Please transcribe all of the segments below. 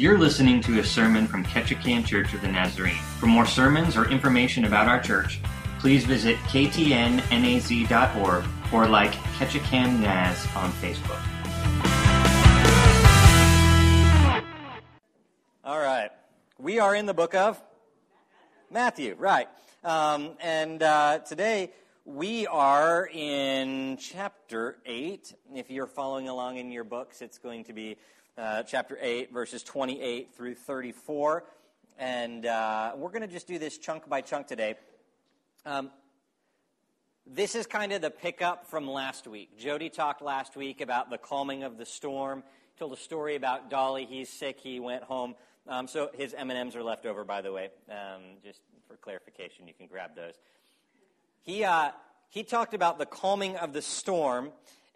You're listening to a sermon from Ketchikan Church of the Nazarene. For more sermons or information about our church, please visit ktnnaz.org or like Ketchikan Naz on Facebook. All right. We are in the book of Matthew, right. Um, and uh, today we are in chapter 8. If you're following along in your books, it's going to be uh, chapter 8, verses 28 through 34. And uh, we're going to just do this chunk by chunk today. Um, this is kind of the pickup from last week. Jody talked last week about the calming of the storm. Told a story about Dolly. He's sick. He went home. Um, so his M and M's are left over, by the way. Um, just for clarification, you can grab those. He uh, he talked about the calming of the storm,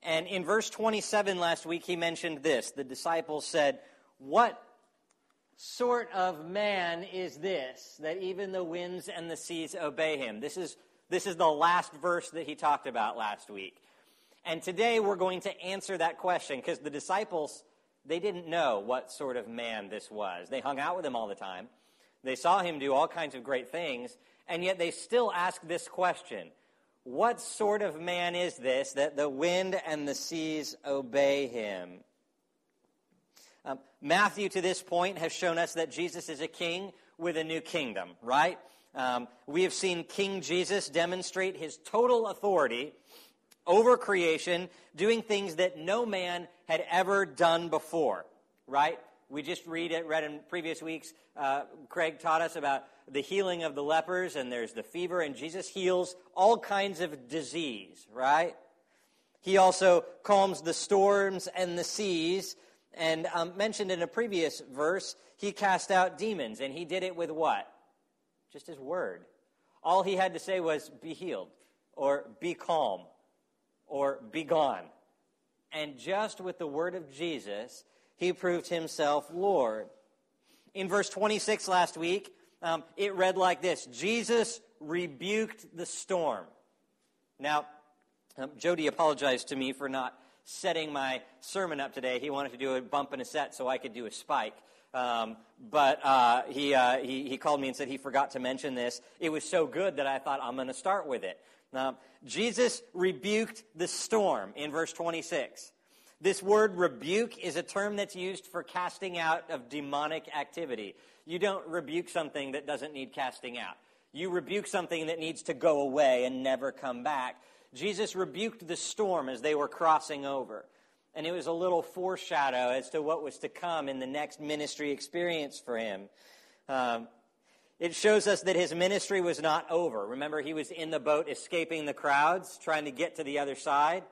and in verse 27 last week, he mentioned this. The disciples said, What sort of man is this that even the winds and the seas obey him? This is, this is the last verse that he talked about last week. And today we're going to answer that question because the disciples, they didn't know what sort of man this was. They hung out with him all the time, they saw him do all kinds of great things, and yet they still ask this question what sort of man is this that the wind and the seas obey him? Um, Matthew, to this point, has shown us that Jesus is a king with a new kingdom, right? Um, we have seen King Jesus demonstrate his total authority over creation, doing things that no man had ever done before, right? We just read it, read in previous weeks. Uh, Craig taught us about the healing of the lepers, and there's the fever, and Jesus heals all kinds of disease, right? He also calms the storms and the seas. And um, mentioned in a previous verse, he cast out demons, and he did it with what? Just his word. All he had to say was, be healed, or be calm, or be gone. And just with the word of Jesus, he proved himself Lord. In verse 26 last week, um, it read like this Jesus rebuked the storm. Now, um, Jody apologized to me for not setting my sermon up today. He wanted to do a bump and a set so I could do a spike. Um, but uh, he, uh, he, he, called me and said he forgot to mention this. It was so good that I thought I'm going to start with it. Now, Jesus rebuked the storm in verse 26. This word rebuke is a term that's used for casting out of demonic activity. You don't rebuke something that doesn't need casting out. You rebuke something that needs to go away and never come back. Jesus rebuked the storm as they were crossing over. And it was a little foreshadow as to what was to come in the next ministry experience for him. Um, it shows us that his ministry was not over. Remember, he was in the boat escaping the crowds, trying to get to the other side.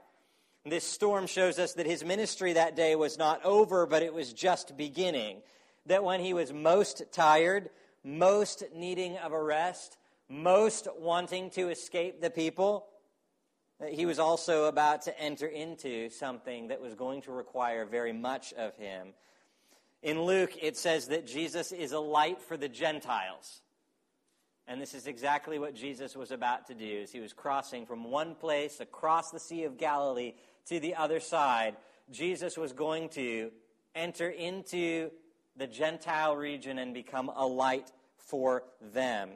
This storm shows us that his ministry that day was not over, but it was just beginning that when he was most tired, most needing of a rest, most wanting to escape the people, that he was also about to enter into something that was going to require very much of him. In Luke, it says that Jesus is a light for the Gentiles. And this is exactly what Jesus was about to do as he was crossing from one place across the Sea of Galilee to the other side. Jesus was going to enter into the Gentile region and become a light for them.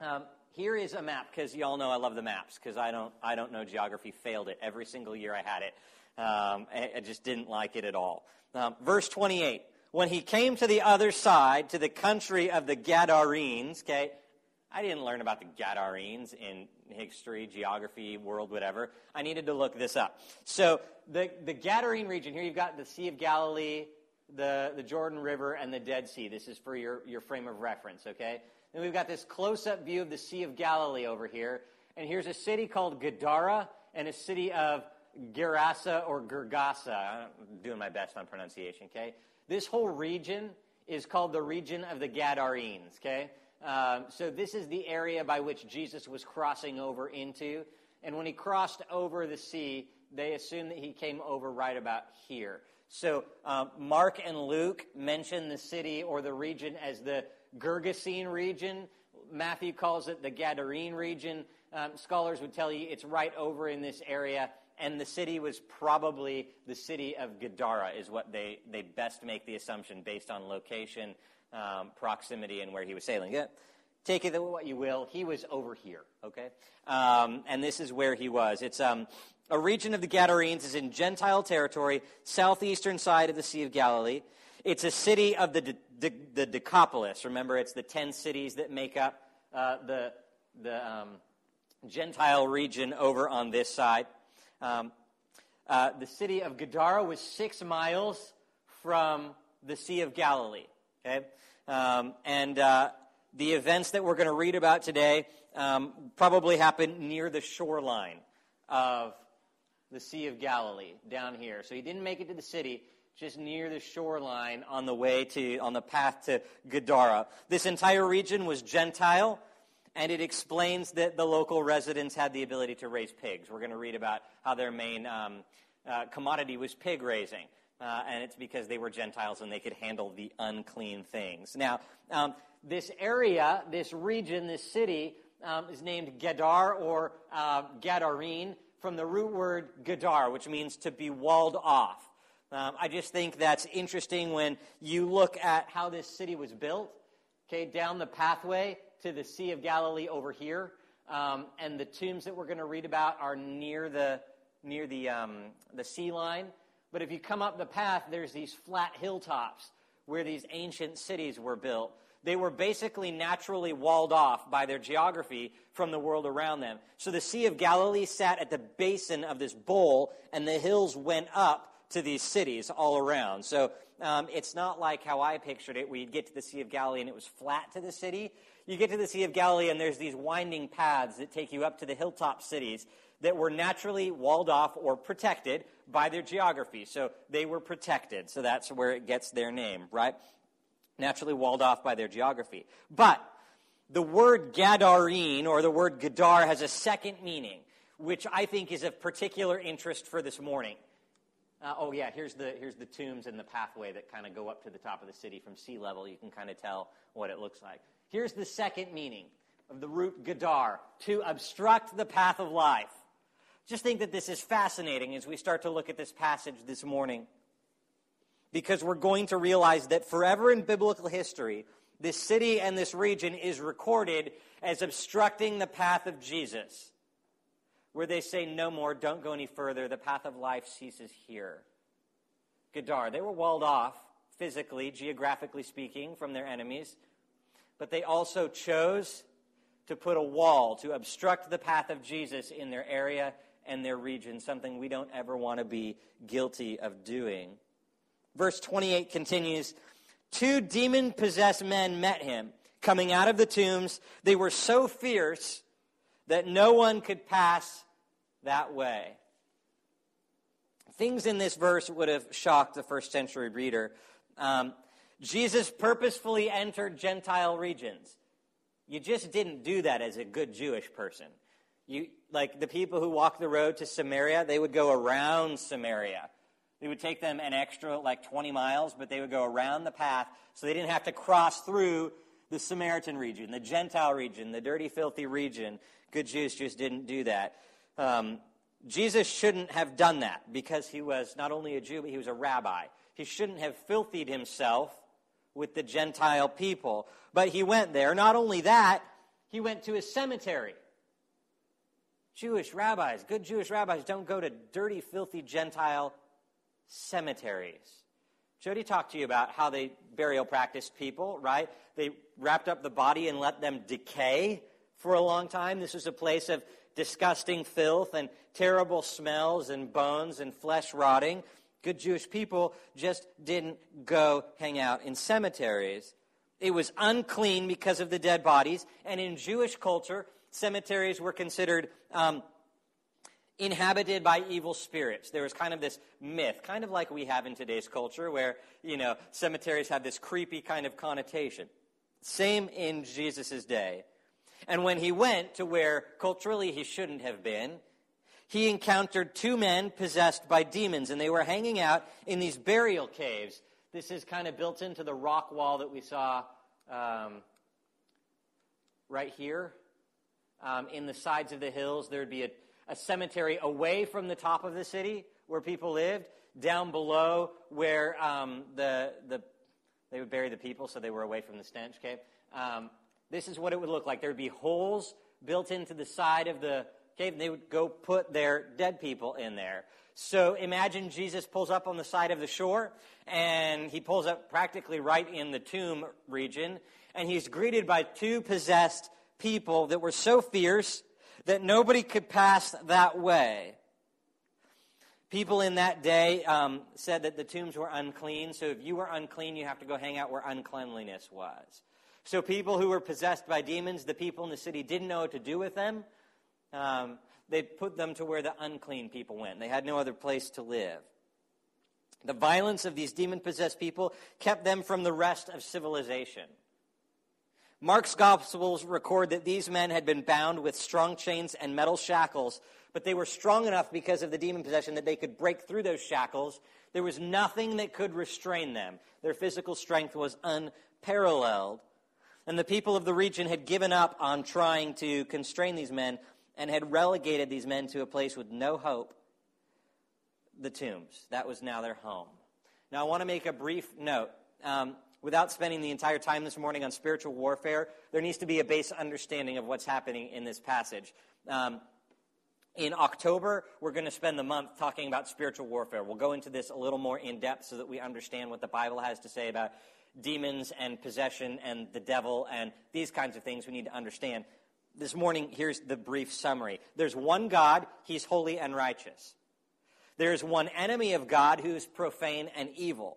Um, here is a map because y'all know I love the maps because I don't I don't know geography. Failed it every single year I had it. Um, I, I, just didn't like it at all. Um, verse 28. When he came to the other side, to the country of the Gadarenes, okay, I didn't learn about the Gadarenes in history, geography, world, whatever. I needed to look this up. So the, the Gadarene region, here you've got the Sea of Galilee, the, the Jordan River and the Dead Sea. This is for your, your frame of reference, okay? Then we've got this close up view of the Sea of Galilee over here. And here's a city called Gadara and a city of Gerasa or Gergasa. I'm doing my best on pronunciation, okay? This whole region is called the region of the Gadarenes, okay? Um, so this is the area by which Jesus was crossing over into. And when he crossed over the sea, they assume that he came over right about here. So um, Mark and Luke mention the city or the region as the Gergesene region. Matthew calls it the Gadarene region. Um, scholars would tell you it's right over in this area. and the city was probably the city of Gadara, is what they, they best make the assumption based on location, um, proximity, and where he was sailing. Yeah. Take it what you will. He was over here, okay? Um, and this is where he was. It's um, a region of the Gadarenes, is in Gentile territory, southeastern side of the Sea of Galilee. It's a city of the, the, the Decapolis. Remember, it's the ten cities that make up uh, the, the um, Gentile region over on this side. Um, uh, the city of Gadara was six miles from the Sea of Galilee. Okay? Um, and uh, the events that we're going to read about today um, probably happened near the shoreline of the Sea of Galilee down here. So he didn't make it to the city, just near the shoreline on the way to, on the path to Gadara. This entire region was Gentile, and it explains that the local residents had the ability to raise pigs. We're going to read about how their main um, uh, commodity was pig raising. Uh, and it's because they were Gentiles and they could handle the unclean things. Now, um, this area, this region, this city um, is named Gadar or uh, Gadarene from the root word Gadar, which means to be walled off. Um, I just think that's interesting when you look at how this city was built. Okay, down the pathway to the Sea of Galilee over here, um, and the tombs that we're going to read about are near the near the um, the sea line. But if you come up the path, there's these flat hilltops where these ancient cities were built. They were basically naturally walled off by their geography from the world around them. So the Sea of Galilee sat at the basin of this bowl, and the hills went up to these cities all around. So um, it's not like how I pictured it, you'd get to the Sea of Galilee and it was flat to the city. You get to the Sea of Galilee, and there's these winding paths that take you up to the hilltop cities that were naturally walled off or protected by their geography. So they were protected. So that's where it gets their name, right? naturally walled off by their geography. But the word Gadarene or the word Gadar has a second meaning, which I think is of particular interest for this morning. Uh, oh yeah, here's the here's the tombs and the pathway that kind of go up to the top of the city from sea level. You can kind of tell what it looks like. Here's the second meaning of the root Gadar: to obstruct the path of life. Just think that this is fascinating as we start to look at this passage this morning because we're going to realize that forever in biblical history, this city and this region is recorded as obstructing the path of Jesus, where they say, No more, don't go any further, the path of life ceases here. Gadar, they were walled off physically, geographically speaking, from their enemies, but they also chose to put a wall to obstruct the path of Jesus in their area and their region, something we don't ever want to be guilty of doing. Verse 28 continues Two demon possessed men met him coming out of the tombs. They were so fierce that no one could pass that way. Things in this verse would have shocked the first century reader. Um, Jesus purposefully entered Gentile regions. You just didn't do that as a good Jewish person. You, like the people who walked the road to Samaria, they would go around Samaria. It would take them an extra like 20 miles, but they would go around the path so they didn't have to cross through the Samaritan region, the Gentile region, the dirty, filthy region. Good Jews just didn't do that. Um, Jesus shouldn't have done that because he was not only a Jew, but he was a rabbi. He shouldn't have filthied himself with the Gentile people. But he went there. Not only that, he went to a cemetery. Jewish rabbis, good Jewish rabbis, don't go to dirty, filthy Gentile cemeteries. Jody talked to you about how they burial practiced people, right? They wrapped up the body and let them decay for a long time. This was a place of disgusting filth and terrible smells and bones and flesh rotting. Good Jewish people just didn't go hang out in cemeteries. It was unclean because of the dead bodies, and in Jewish culture, cemeteries were considered um, inhabited by evil spirits. There was kind of this myth, kind of like we have in today's culture, where, you know, cemeteries have this creepy kind of connotation. Same in Jesus' day. And when he went to where culturally he shouldn't have been, he encountered two men possessed by demons, and they were hanging out in these burial caves. This is kind of built into the rock wall that we saw um, right here. Um, in the sides of the hills, there would be a a cemetery away from the top of the city where people lived, down below where um, the, the, they would bury the people so they were away from the stench, okay? Um, this is what it would look like. There would be holes built into the side of the cave, and they would go put their dead people in there. So imagine Jesus pulls up on the side of the shore, and he pulls up practically right in the tomb region, and he's greeted by two possessed people that were so fierce that nobody could pass that way. People in that day um, said that the tombs were unclean, so if you were unclean, you have to go hang out where uncleanliness was. So people who were possessed by demons, the people in the city didn't know what to do with them. Um, they put them to where the unclean people went. They had no other place to live. The violence of these demon possessed people kept them from the rest of civilization. Mark's Gospels record that these men had been bound with strong chains and metal shackles, but they were strong enough because of the demon possession that they could break through those shackles. There was nothing that could restrain them. Their physical strength was unparalleled. And the people of the region had given up on trying to constrain these men and had relegated these men to a place with no hope the tombs. That was now their home. Now, I want to make a brief note. Um, without spending the entire time this morning on spiritual warfare, there needs to be a base understanding of what's happening in this passage. Um, in October, we're going to spend the month talking about spiritual warfare. We'll go into this a little more in depth so that we understand what the Bible has to say about demons and possession and the devil and these kinds of things we need to understand. This morning, here's the brief summary. There's one God, he's holy and righteous. There's one enemy of God who's profane and evil.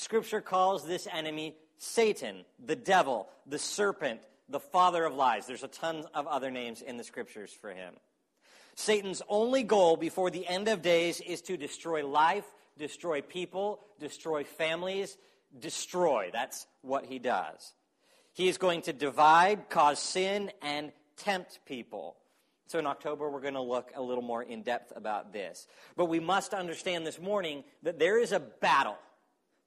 Scripture calls this enemy Satan, the devil, the serpent, the father of lies. There's a ton of other names in the scriptures for him. Satan's only goal before the end of days is to destroy life, destroy people, destroy families, destroy. That's what he does. He is going to divide, cause sin, and tempt people. So in October, we're going to look a little more in depth about this. But we must understand this morning that there is a battle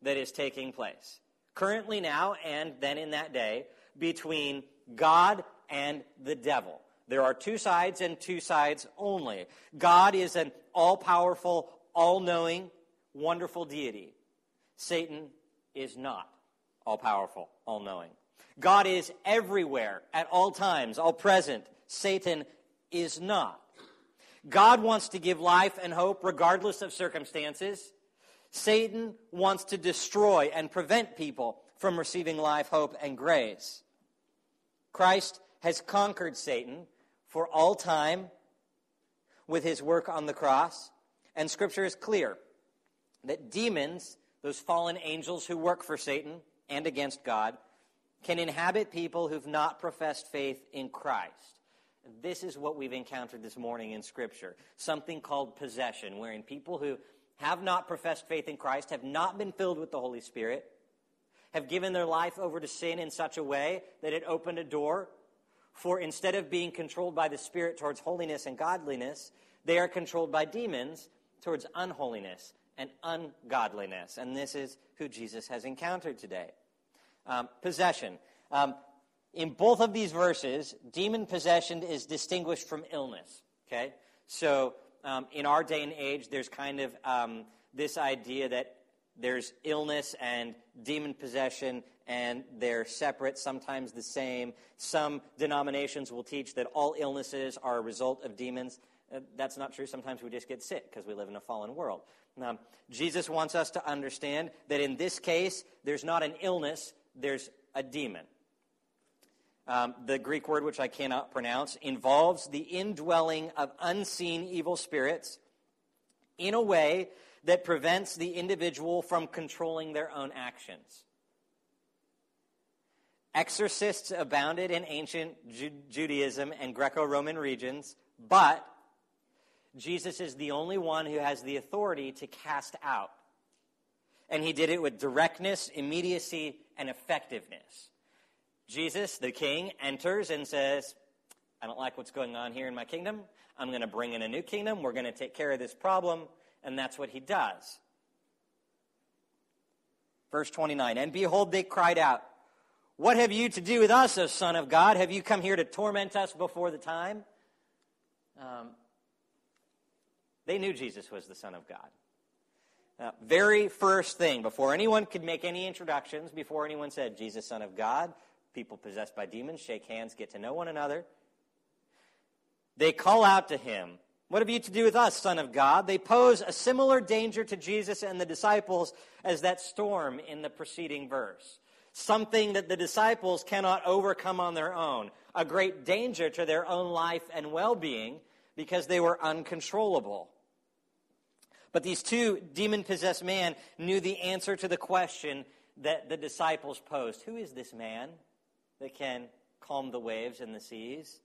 that is taking place currently now and then in that day between God and the devil. There are two sides and two sides only. God is an all powerful, all knowing, wonderful deity. Satan is not all powerful, all knowing. God is everywhere, at all times, all present. Satan is not. God wants to give life and hope regardless of circumstances. Satan wants to destroy and prevent people from receiving life, hope, and grace. Christ has conquered Satan for all time with his work on the cross. And Scripture is clear that demons, those fallen angels who work for Satan and against God, can inhabit people who've not professed faith in Christ. This is what we've encountered this morning in Scripture something called possession, wherein people who have not professed faith in Christ, have not been filled with the Holy Spirit, have given their life over to sin in such a way that it opened a door for instead of being controlled by the Spirit towards holiness and godliness, they are controlled by demons towards unholiness and ungodliness. And this is who Jesus has encountered today. Um, possession. Um, in both of these verses, demon possession is distinguished from illness. Okay? So um, in our day and age, there's kind of um, this idea that there's illness and demon possession, and they're separate, sometimes the same. Some denominations will teach that all illnesses are a result of demons. Uh, that's not true. Sometimes we just get sick because we live in a fallen world. Um, Jesus wants us to understand that in this case, there's not an illness, there's a demon. Um, the Greek word, which I cannot pronounce, involves the indwelling of unseen evil spirits in a way that prevents the individual from controlling their own actions. Exorcists abounded in ancient Ju- Judaism and Greco Roman regions, but Jesus is the only one who has the authority to cast out. And he did it with directness, immediacy, and effectiveness. Jesus, the king, enters and says, I don't like what's going on here in my kingdom. I'm going to bring in a new kingdom. We're going to take care of this problem. And that's what he does. Verse 29 And behold, they cried out, What have you to do with us, O Son of God? Have you come here to torment us before the time? Um, They knew Jesus was the Son of God. Uh, very first thing, before anyone could make any introductions, before anyone said, Jesus, Son of God, people possessed by demons, shake hands, get to know one another, they call out to him, What have you to do with us, Son of God? They pose a similar danger to Jesus and the disciples as that storm in the preceding verse. Something that the disciples cannot overcome on their own. A great danger to their own life and well being because they were uncontrollable. But these two demon possessed men knew the answer to the question that the disciples posed Who is this man that can calm the waves and the seas?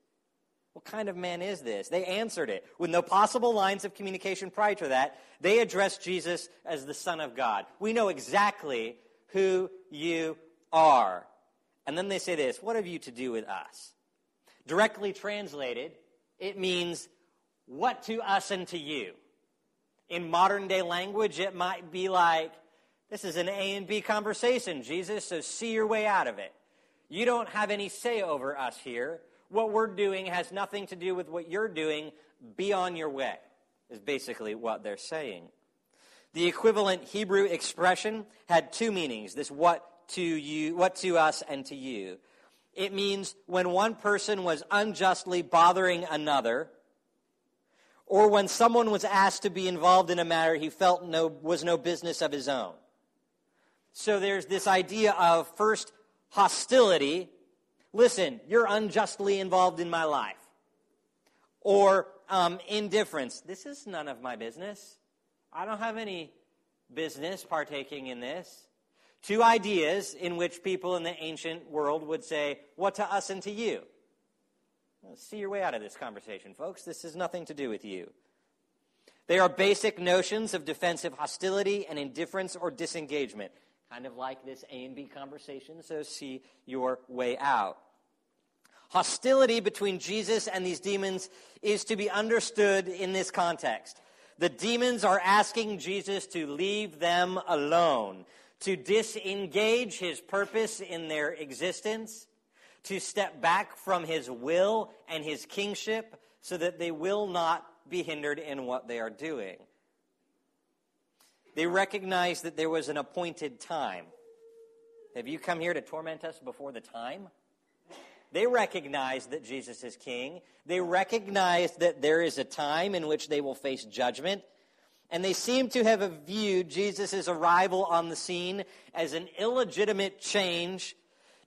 What kind of man is this? They answered it. With no possible lines of communication prior to that, they addressed Jesus as the Son of God. We know exactly who you are. And then they say this What have you to do with us? Directly translated, it means what to us and to you. In modern day language, it might be like, this is an A and B conversation, Jesus, so see your way out of it. You don't have any say over us here. What we're doing has nothing to do with what you're doing. Be on your way, is basically what they're saying. The equivalent Hebrew expression had two meanings this what to you, what to us and to you. It means when one person was unjustly bothering another, or when someone was asked to be involved in a matter he felt no, was no business of his own. So there's this idea of first hostility. Listen, you're unjustly involved in my life. Or um, indifference. This is none of my business. I don't have any business partaking in this. Two ideas in which people in the ancient world would say, What to us and to you? See your way out of this conversation, folks. This has nothing to do with you. They are basic notions of defensive hostility and indifference or disengagement, kind of like this A and B conversation, so see your way out. Hostility between Jesus and these demons is to be understood in this context. The demons are asking Jesus to leave them alone, to disengage his purpose in their existence, to step back from his will and his kingship so that they will not be hindered in what they are doing. They recognize that there was an appointed time. Have you come here to torment us before the time? They recognize that Jesus is king. They recognize that there is a time in which they will face judgment. And they seem to have viewed Jesus' arrival on the scene as an illegitimate change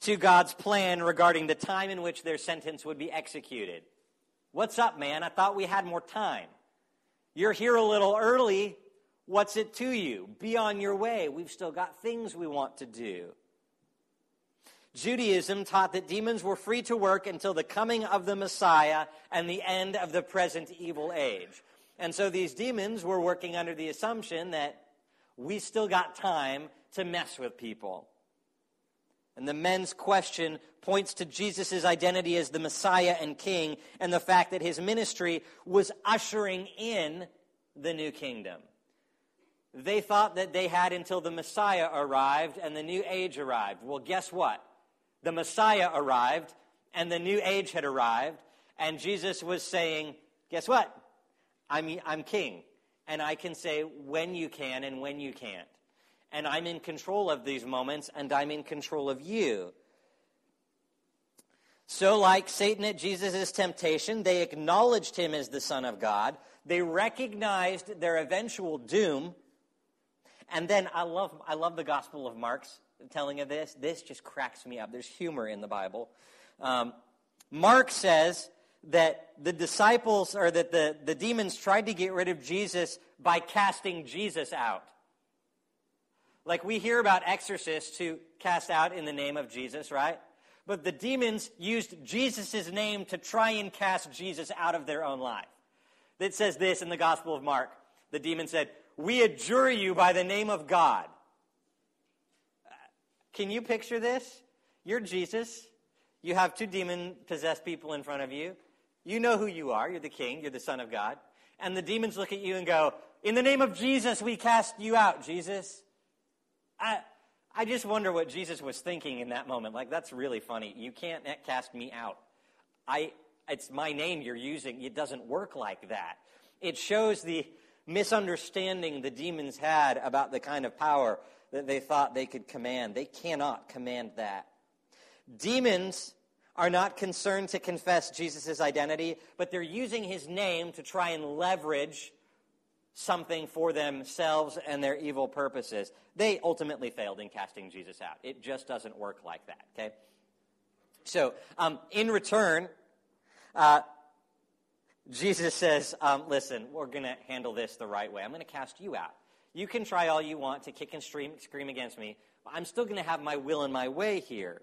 to God's plan regarding the time in which their sentence would be executed. What's up, man? I thought we had more time. You're here a little early. What's it to you? Be on your way. We've still got things we want to do. Judaism taught that demons were free to work until the coming of the Messiah and the end of the present evil age. And so these demons were working under the assumption that we still got time to mess with people. And the men's question points to Jesus' identity as the Messiah and King and the fact that his ministry was ushering in the new kingdom. They thought that they had until the Messiah arrived and the new age arrived. Well, guess what? The Messiah arrived and the new age had arrived, and Jesus was saying, Guess what? I'm, I'm king, and I can say when you can and when you can't and I'm in control of these moments, and I'm in control of you. So, like Satan at Jesus' temptation, they acknowledged him as the Son of God. They recognized their eventual doom. And then I love, I love the Gospel of Mark's telling of this. This just cracks me up. There's humor in the Bible. Um, Mark says that the disciples, or that the, the demons tried to get rid of Jesus by casting Jesus out. Like we hear about exorcists who cast out in the name of Jesus, right? But the demons used Jesus' name to try and cast Jesus out of their own life. It says this in the Gospel of Mark. The demon said, We adjure you by the name of God. Uh, can you picture this? You're Jesus. You have two demon possessed people in front of you. You know who you are. You're the king. You're the Son of God. And the demons look at you and go, In the name of Jesus, we cast you out, Jesus. I, I just wonder what Jesus was thinking in that moment. Like, that's really funny. You can't cast me out. I, it's my name you're using. It doesn't work like that. It shows the, misunderstanding the demons had about the kind of power that they thought they could command. They cannot command that. Demons are not concerned to confess Jesus' identity, but they're using his name to try and leverage something for themselves and their evil purposes. They ultimately failed in casting Jesus out. It just doesn't work like that, okay? So, um, in return, uh, Jesus says, um, Listen, we're going to handle this the right way. I'm going to cast you out. You can try all you want to kick and scream, scream against me, but I'm still going to have my will and my way here.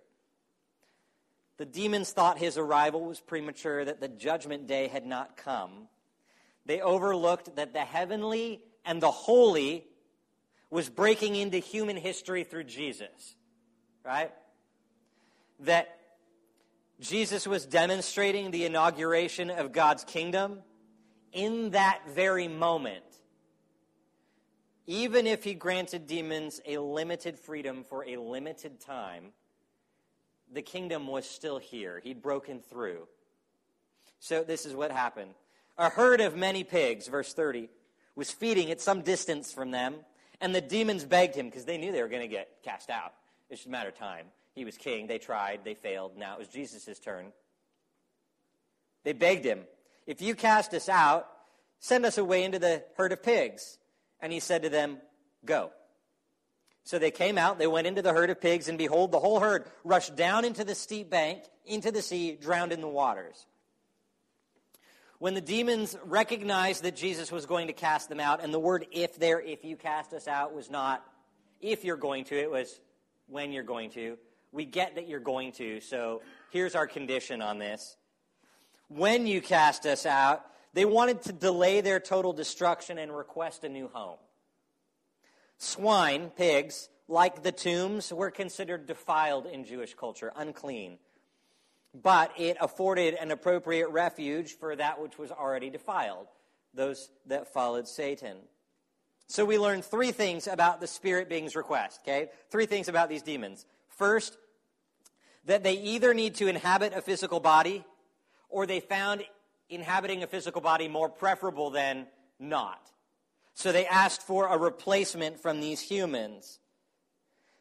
The demons thought his arrival was premature, that the judgment day had not come. They overlooked that the heavenly and the holy was breaking into human history through Jesus, right? That Jesus was demonstrating the inauguration of God's kingdom in that very moment. Even if he granted demons a limited freedom for a limited time, the kingdom was still here. He'd broken through. So, this is what happened. A herd of many pigs, verse 30, was feeding at some distance from them, and the demons begged him because they knew they were going to get cast out. It's just a matter of time. He was king. They tried. They failed. Now it was Jesus' turn. They begged him, If you cast us out, send us away into the herd of pigs. And he said to them, Go. So they came out, they went into the herd of pigs, and behold, the whole herd rushed down into the steep bank, into the sea, drowned in the waters. When the demons recognized that Jesus was going to cast them out, and the word if there, if you cast us out, was not if you're going to, it was when you're going to. We get that you're going to, so here's our condition on this. When you cast us out, they wanted to delay their total destruction and request a new home. Swine, pigs, like the tombs, were considered defiled in Jewish culture, unclean. But it afforded an appropriate refuge for that which was already defiled, those that followed Satan. So we learn three things about the spirit being's request, okay? Three things about these demons. First, that they either need to inhabit a physical body or they found inhabiting a physical body more preferable than not. So they asked for a replacement from these humans.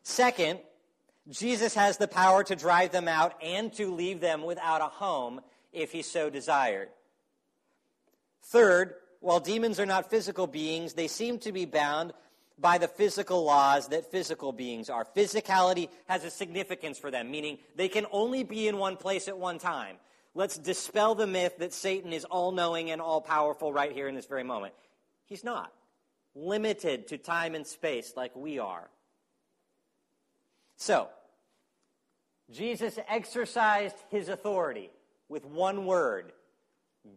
Second, Jesus has the power to drive them out and to leave them without a home if he so desired. Third, while demons are not physical beings, they seem to be bound by the physical laws that physical beings are. Physicality has a significance for them, meaning they can only be in one place at one time. Let's dispel the myth that Satan is all knowing and all powerful right here in this very moment. He's not limited to time and space like we are. So, Jesus exercised his authority with one word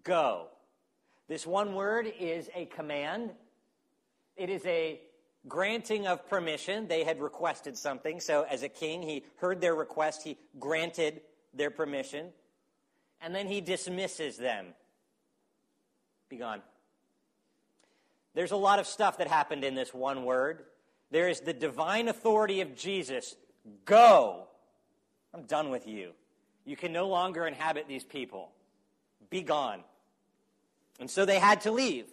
go. This one word is a command. It is a granting of permission. They had requested something. So, as a king, he heard their request, he granted their permission, and then he dismisses them. Be gone. There's a lot of stuff that happened in this one word. There is the divine authority of Jesus go. I'm done with you. You can no longer inhabit these people. Be gone. And so they had to leave.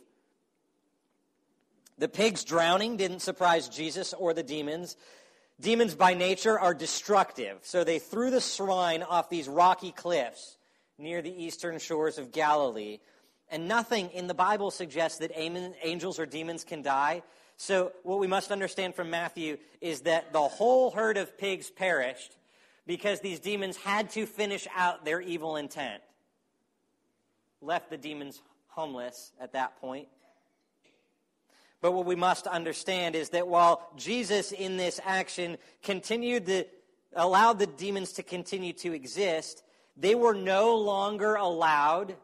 The pigs drowning didn't surprise Jesus or the demons. Demons by nature are destructive, so they threw the swine off these rocky cliffs near the eastern shores of Galilee. And nothing in the Bible suggests that angels or demons can die. So, what we must understand from Matthew is that the whole herd of pigs perished because these demons had to finish out their evil intent. Left the demons homeless at that point. But what we must understand is that while Jesus in this action continued to allowed the demons to continue to exist, they were no longer allowed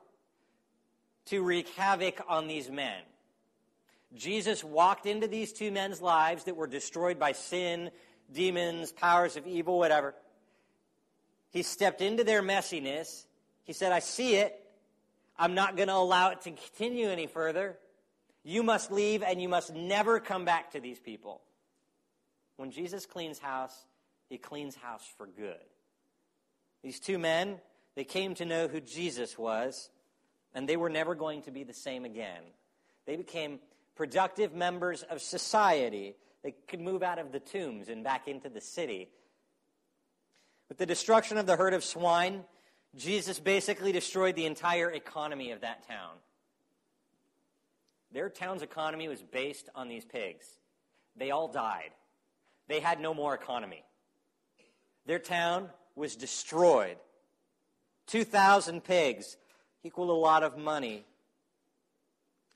to wreak havoc on these men. Jesus walked into these two men's lives that were destroyed by sin, demons, powers of evil, whatever. He stepped into their messiness. He said, I see it. I'm not going to allow it to continue any further. You must leave and you must never come back to these people. When Jesus cleans house, he cleans house for good. These two men, they came to know who Jesus was, and they were never going to be the same again. They became productive members of society. They could move out of the tombs and back into the city. With the destruction of the herd of swine, Jesus basically destroyed the entire economy of that town. Their town's economy was based on these pigs. They all died. They had no more economy. Their town was destroyed. 2,000 pigs equal a lot of money.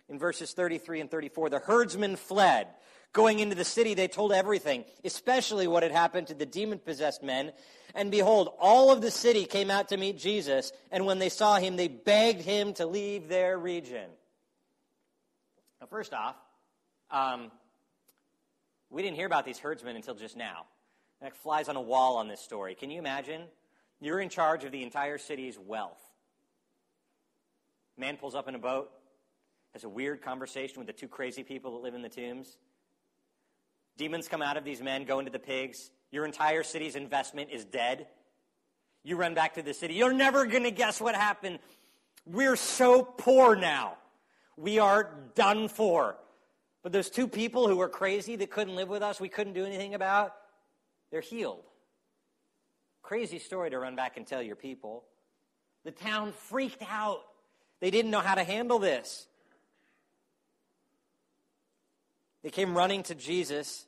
In verses 33 and 34, the herdsmen fled. Going into the city, they told everything, especially what had happened to the demon possessed men. And behold, all of the city came out to meet Jesus, and when they saw him, they begged him to leave their region. Now, first off, um, we didn't hear about these herdsmen until just now. That flies on a wall on this story. Can you imagine? You're in charge of the entire city's wealth. Man pulls up in a boat, has a weird conversation with the two crazy people that live in the tombs. Demons come out of these men, go into the pigs. Your entire city's investment is dead. You run back to the city. You're never going to guess what happened. We're so poor now. We are done for. But those two people who were crazy that couldn't live with us, we couldn't do anything about, they're healed. Crazy story to run back and tell your people. The town freaked out. They didn't know how to handle this. They came running to Jesus,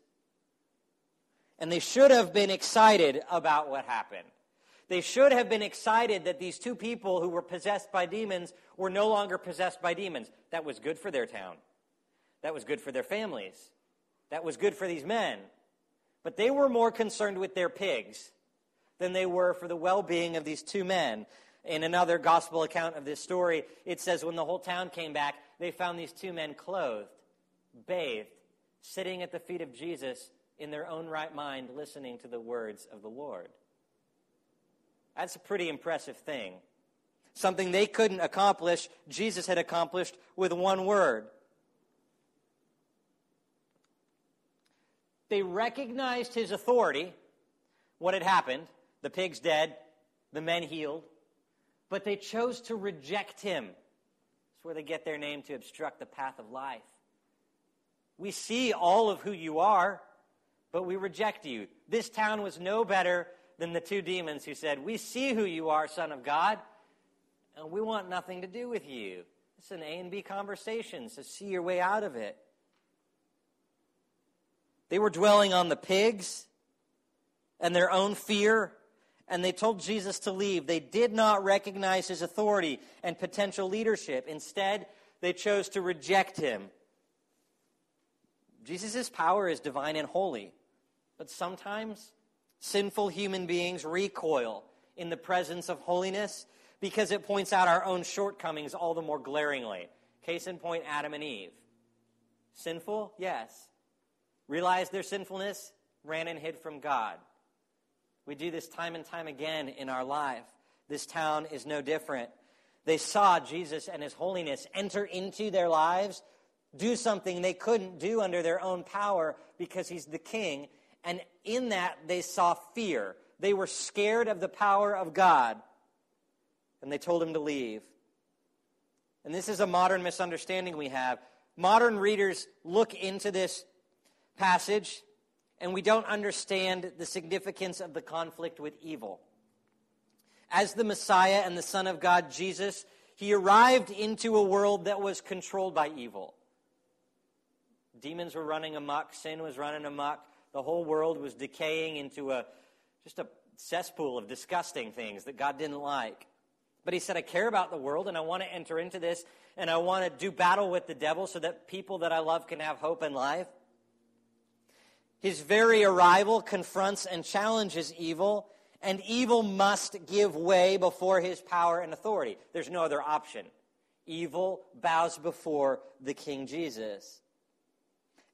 and they should have been excited about what happened. They should have been excited that these two people who were possessed by demons were no longer possessed by demons. That was good for their town. That was good for their families. That was good for these men. But they were more concerned with their pigs than they were for the well being of these two men. In another gospel account of this story, it says when the whole town came back, they found these two men clothed, bathed, sitting at the feet of Jesus in their own right mind, listening to the words of the Lord. That's a pretty impressive thing. Something they couldn't accomplish, Jesus had accomplished with one word. They recognized his authority, what had happened. The pig's dead, the men healed, but they chose to reject him. That's where they get their name to obstruct the path of life. We see all of who you are, but we reject you. This town was no better than the two demons who said, We see who you are, Son of God, and we want nothing to do with you. It's an A and B conversation, so see your way out of it. They were dwelling on the pigs and their own fear, and they told Jesus to leave. They did not recognize his authority and potential leadership. Instead, they chose to reject him. Jesus' power is divine and holy, but sometimes sinful human beings recoil in the presence of holiness because it points out our own shortcomings all the more glaringly. Case in point, Adam and Eve. Sinful? Yes. Realized their sinfulness, ran and hid from God. We do this time and time again in our life. This town is no different. They saw Jesus and his holiness enter into their lives, do something they couldn't do under their own power because he's the king, and in that, they saw fear. They were scared of the power of God. And they told him to leave. And this is a modern misunderstanding we have. Modern readers look into this passage and we don't understand the significance of the conflict with evil. As the Messiah and the Son of God, Jesus, he arrived into a world that was controlled by evil. Demons were running amok, sin was running amok, the whole world was decaying into a just a cesspool of disgusting things that God didn't like. But he said, I care about the world and I want to enter into this and I want to do battle with the devil so that people that I love can have hope in life. His very arrival confronts and challenges evil, and evil must give way before his power and authority. There's no other option. Evil bows before the King Jesus.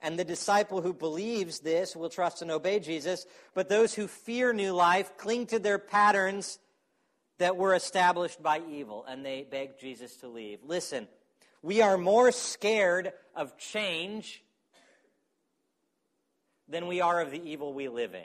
And the disciple who believes this will trust and obey Jesus. But those who fear new life cling to their patterns that were established by evil, and they beg Jesus to leave. Listen, we are more scared of change than we are of the evil we live in.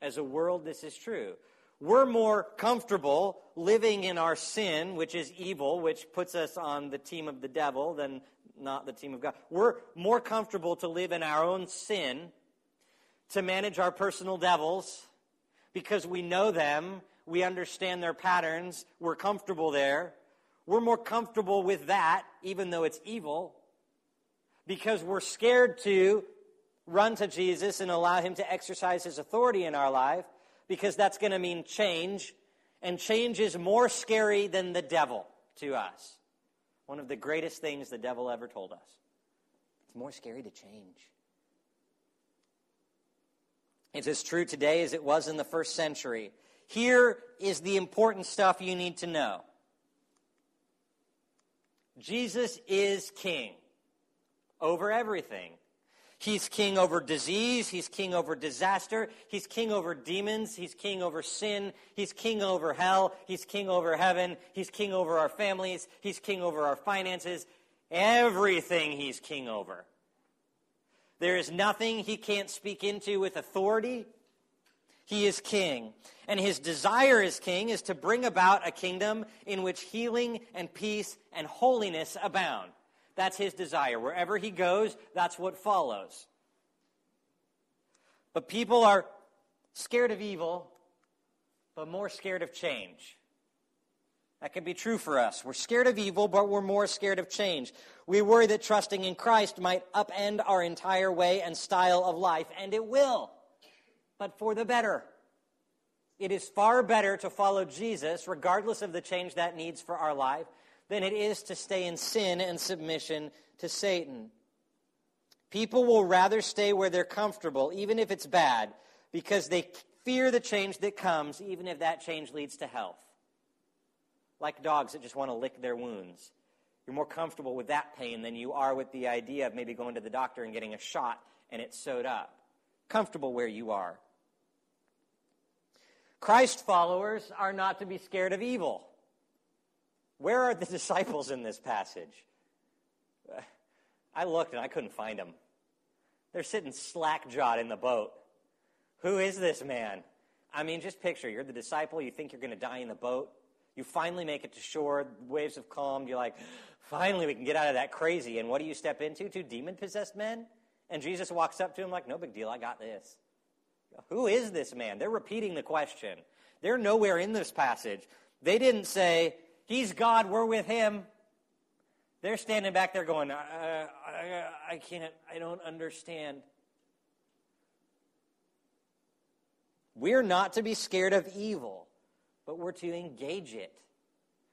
As a world, this is true. We're more comfortable living in our sin, which is evil, which puts us on the team of the devil, than not the team of God. We're more comfortable to live in our own sin, to manage our personal devils, because we know them, we understand their patterns, we're comfortable there. We're more comfortable with that, even though it's evil, because we're scared to run to Jesus and allow Him to exercise His authority in our life, because that's going to mean change, and change is more scary than the devil to us. One of the greatest things the devil ever told us. It's more scary to change. It's as true today as it was in the first century. Here is the important stuff you need to know Jesus is king over everything. He's king over disease. He's king over disaster. He's king over demons. He's king over sin. He's king over hell. He's king over heaven. He's king over our families. He's king over our finances. Everything he's king over. There is nothing he can't speak into with authority. He is king. And his desire as king is to bring about a kingdom in which healing and peace and holiness abound. That's his desire. Wherever he goes, that's what follows. But people are scared of evil, but more scared of change. That can be true for us. We're scared of evil, but we're more scared of change. We worry that trusting in Christ might upend our entire way and style of life, and it will, but for the better. It is far better to follow Jesus, regardless of the change that needs for our life, than it is to stay in sin and submission to Satan. People will rather stay where they're comfortable, even if it's bad, because they fear the change that comes, even if that change leads to health. Like dogs that just want to lick their wounds. You're more comfortable with that pain than you are with the idea of maybe going to the doctor and getting a shot and it's sewed up. Comfortable where you are. Christ followers are not to be scared of evil. Where are the disciples in this passage? I looked and I couldn't find them. They're sitting slack jawed in the boat. Who is this man? I mean, just picture you're the disciple, you think you're going to die in the boat. You finally make it to shore, waves have calmed. You're like, finally, we can get out of that crazy. And what do you step into? Two demon possessed men? And Jesus walks up to him, like, no big deal, I got this. Who is this man? They're repeating the question. They're nowhere in this passage. They didn't say, He's God, we're with Him. They're standing back there going, I, I, I can't, I don't understand. We're not to be scared of evil, but we're to engage it.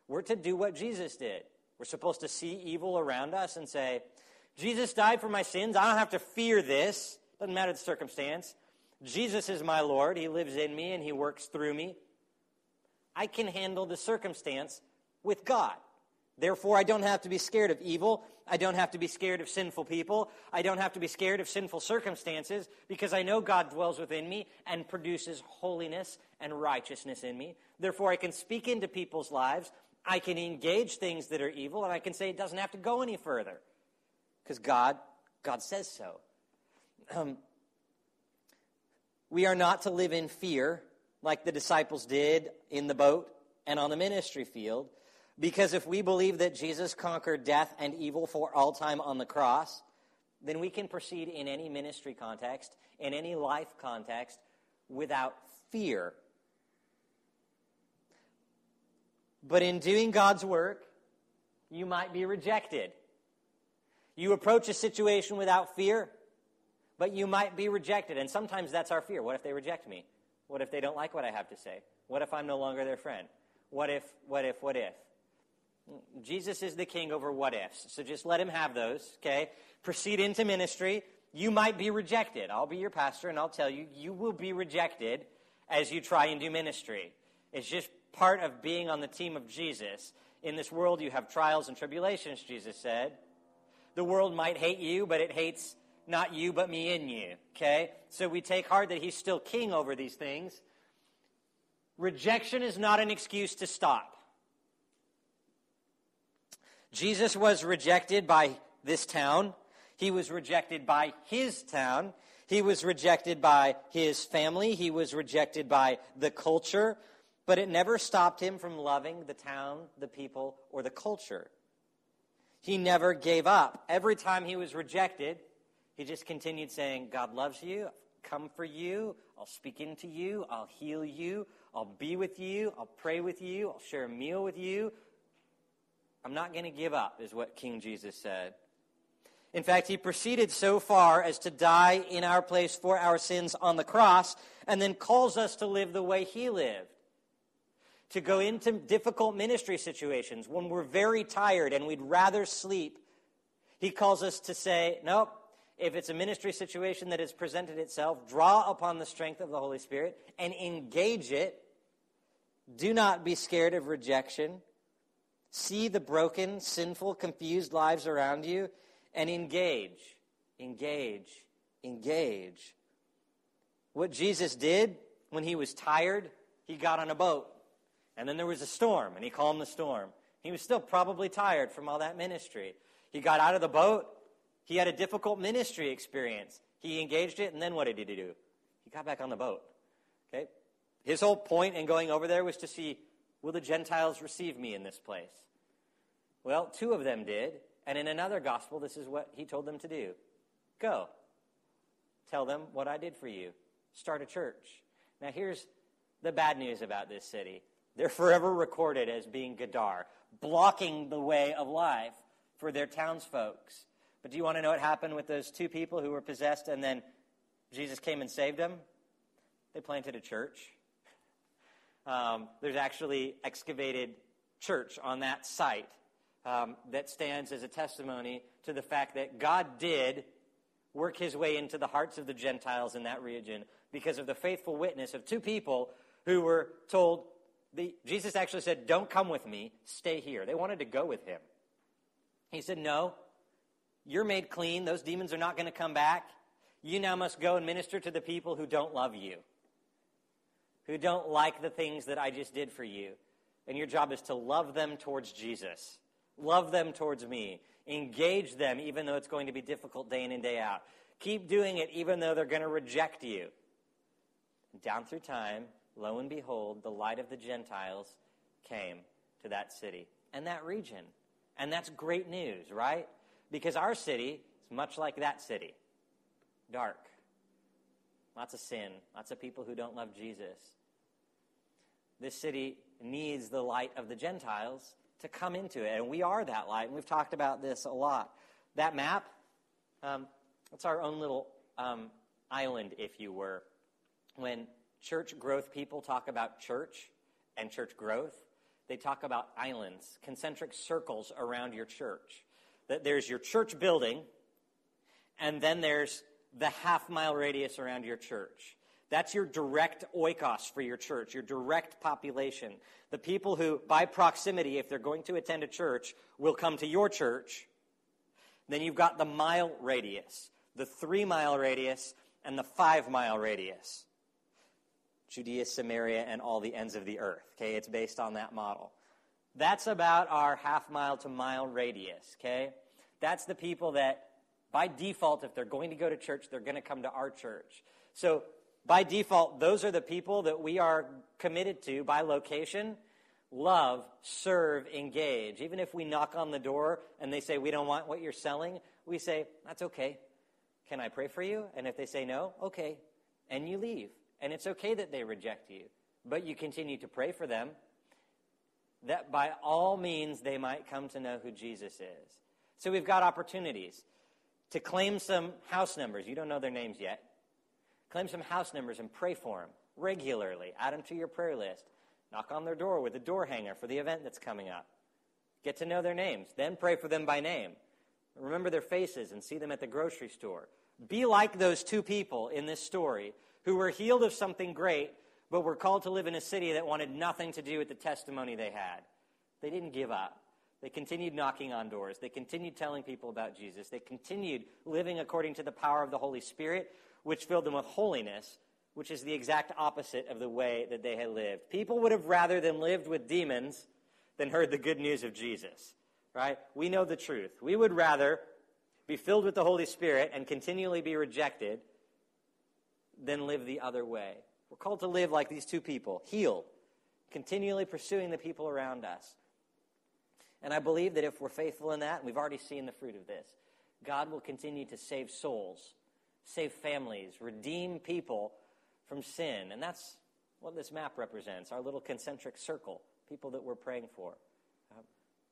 We're to do what Jesus did. We're supposed to see evil around us and say, Jesus died for my sins. I don't have to fear this. Doesn't matter the circumstance. Jesus is my Lord. He lives in me and He works through me. I can handle the circumstance with God. Therefore, I don't have to be scared of evil. I don't have to be scared of sinful people. I don't have to be scared of sinful circumstances because I know God dwells within me and produces holiness and righteousness in me. Therefore, I can speak into people's lives. I can engage things that are evil, and I can say it doesn't have to go any further because God, God says so. Um, we are not to live in fear like the disciples did in the boat and on the ministry field. Because if we believe that Jesus conquered death and evil for all time on the cross, then we can proceed in any ministry context, in any life context, without fear. But in doing God's work, you might be rejected. You approach a situation without fear, but you might be rejected. And sometimes that's our fear. What if they reject me? What if they don't like what I have to say? What if I'm no longer their friend? What if, what if, what if? Jesus is the king over what ifs. So just let him have those, okay? Proceed into ministry. You might be rejected. I'll be your pastor and I'll tell you, you will be rejected as you try and do ministry. It's just part of being on the team of Jesus. In this world, you have trials and tribulations, Jesus said. The world might hate you, but it hates not you, but me in you, okay? So we take heart that he's still king over these things. Rejection is not an excuse to stop. Jesus was rejected by this town. He was rejected by his town. He was rejected by his family. He was rejected by the culture. But it never stopped him from loving the town, the people, or the culture. He never gave up. Every time he was rejected, he just continued saying, God loves you. Come for you. I'll speak into you. I'll heal you. I'll be with you. I'll pray with you. I'll share a meal with you. I'm not going to give up, is what King Jesus said. In fact, he proceeded so far as to die in our place for our sins on the cross and then calls us to live the way he lived. To go into difficult ministry situations when we're very tired and we'd rather sleep. He calls us to say, nope, if it's a ministry situation that has presented itself, draw upon the strength of the Holy Spirit and engage it. Do not be scared of rejection. See the broken, sinful, confused lives around you and engage, engage, engage. What Jesus did when he was tired, he got on a boat. And then there was a storm, and he calmed the storm. He was still probably tired from all that ministry. He got out of the boat. He had a difficult ministry experience. He engaged it, and then what did he do? He got back on the boat. Okay? His whole point in going over there was to see will the Gentiles receive me in this place? Well, two of them did. And in another gospel, this is what he told them to do go. Tell them what I did for you. Start a church. Now, here's the bad news about this city they're forever recorded as being Gadar, blocking the way of life for their townsfolks. But do you want to know what happened with those two people who were possessed and then Jesus came and saved them? They planted a church. Um, there's actually excavated church on that site um, that stands as a testimony to the fact that God did work his way into the hearts of the Gentiles in that region because of the faithful witness of two people who were told, the, Jesus actually said, Don't come with me, stay here. They wanted to go with him. He said, No, you're made clean. Those demons are not going to come back. You now must go and minister to the people who don't love you, who don't like the things that I just did for you. And your job is to love them towards Jesus. Love them towards me. Engage them even though it's going to be difficult day in and day out. Keep doing it even though they're going to reject you. Down through time, lo and behold, the light of the Gentiles came to that city and that region. And that's great news, right? Because our city is much like that city dark, lots of sin, lots of people who don't love Jesus. This city needs the light of the Gentiles to come into it. And we are that light. And we've talked about this a lot. That map, um, it's our own little um, island, if you were. When church growth people talk about church and church growth, they talk about islands, concentric circles around your church. That there's your church building, and then there's the half mile radius around your church. That's your direct oikos for your church, your direct population. The people who, by proximity, if they're going to attend a church, will come to your church. Then you've got the mile radius, the three mile radius, and the five mile radius. Judea, Samaria, and all the ends of the earth. Okay, it's based on that model. That's about our half mile to mile radius. Okay, that's the people that, by default, if they're going to go to church, they're going to come to our church. So by default, those are the people that we are committed to by location love, serve, engage. Even if we knock on the door and they say, We don't want what you're selling, we say, That's okay. Can I pray for you? And if they say no, okay. And you leave. And it's okay that they reject you, but you continue to pray for them that by all means they might come to know who Jesus is. So we've got opportunities to claim some house numbers. You don't know their names yet. Claim some house numbers and pray for them regularly. Add them to your prayer list. Knock on their door with a door hanger for the event that's coming up. Get to know their names. Then pray for them by name. Remember their faces and see them at the grocery store. Be like those two people in this story who were healed of something great, but were called to live in a city that wanted nothing to do with the testimony they had. They didn't give up. They continued knocking on doors. They continued telling people about Jesus. They continued living according to the power of the Holy Spirit, which filled them with holiness, which is the exact opposite of the way that they had lived. People would have rather than lived with demons than heard the good news of Jesus, right? We know the truth. We would rather be filled with the Holy Spirit and continually be rejected than live the other way. We're called to live like these two people, healed, continually pursuing the people around us. And I believe that if we're faithful in that, and we've already seen the fruit of this, God will continue to save souls, save families, redeem people from sin. And that's what this map represents our little concentric circle, people that we're praying for. Um,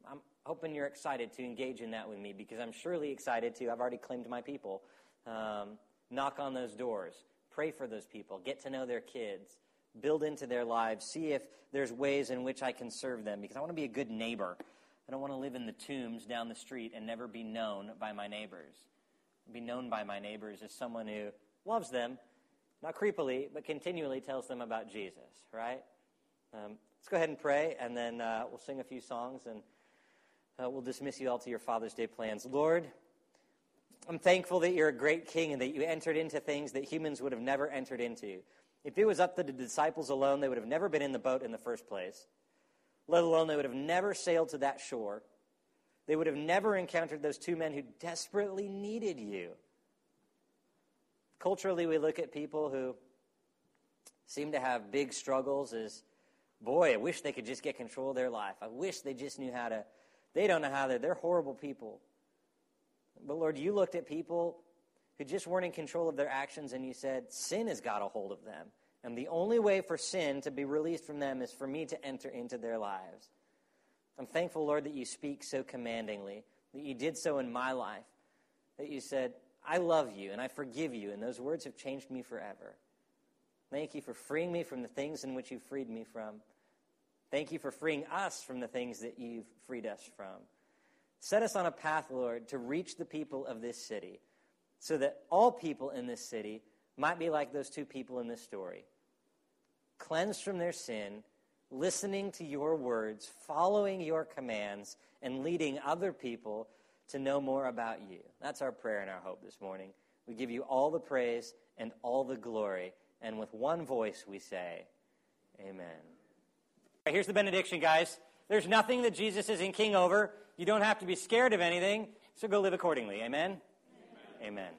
I'm hoping you're excited to engage in that with me because I'm surely excited to. I've already claimed my people. Um, knock on those doors, pray for those people, get to know their kids, build into their lives, see if there's ways in which I can serve them because I want to be a good neighbor. I don't want to live in the tombs down the street and never be known by my neighbors. Be known by my neighbors as someone who loves them, not creepily, but continually tells them about Jesus, right? Um, let's go ahead and pray, and then uh, we'll sing a few songs, and uh, we'll dismiss you all to your Father's Day plans. Lord, I'm thankful that you're a great king and that you entered into things that humans would have never entered into. If it was up to the disciples alone, they would have never been in the boat in the first place, let alone they would have never sailed to that shore. They would have never encountered those two men who desperately needed you. Culturally, we look at people who seem to have big struggles as, boy, I wish they could just get control of their life. I wish they just knew how to. They don't know how to. They're horrible people. But Lord, you looked at people who just weren't in control of their actions and you said, sin has got a hold of them. And the only way for sin to be released from them is for me to enter into their lives. I'm thankful, Lord, that you speak so commandingly, that you did so in my life, that you said, I love you and I forgive you, and those words have changed me forever. Thank you for freeing me from the things in which you freed me from. Thank you for freeing us from the things that you've freed us from. Set us on a path, Lord, to reach the people of this city so that all people in this city might be like those two people in this story cleansed from their sin, listening to your words, following your commands, and leading other people to know more about you. That's our prayer and our hope this morning. We give you all the praise and all the glory. And with one voice we say, Amen. here's the benediction, guys. There's nothing that Jesus isn't king over. You don't have to be scared of anything, so go live accordingly. Amen? Amen. Amen.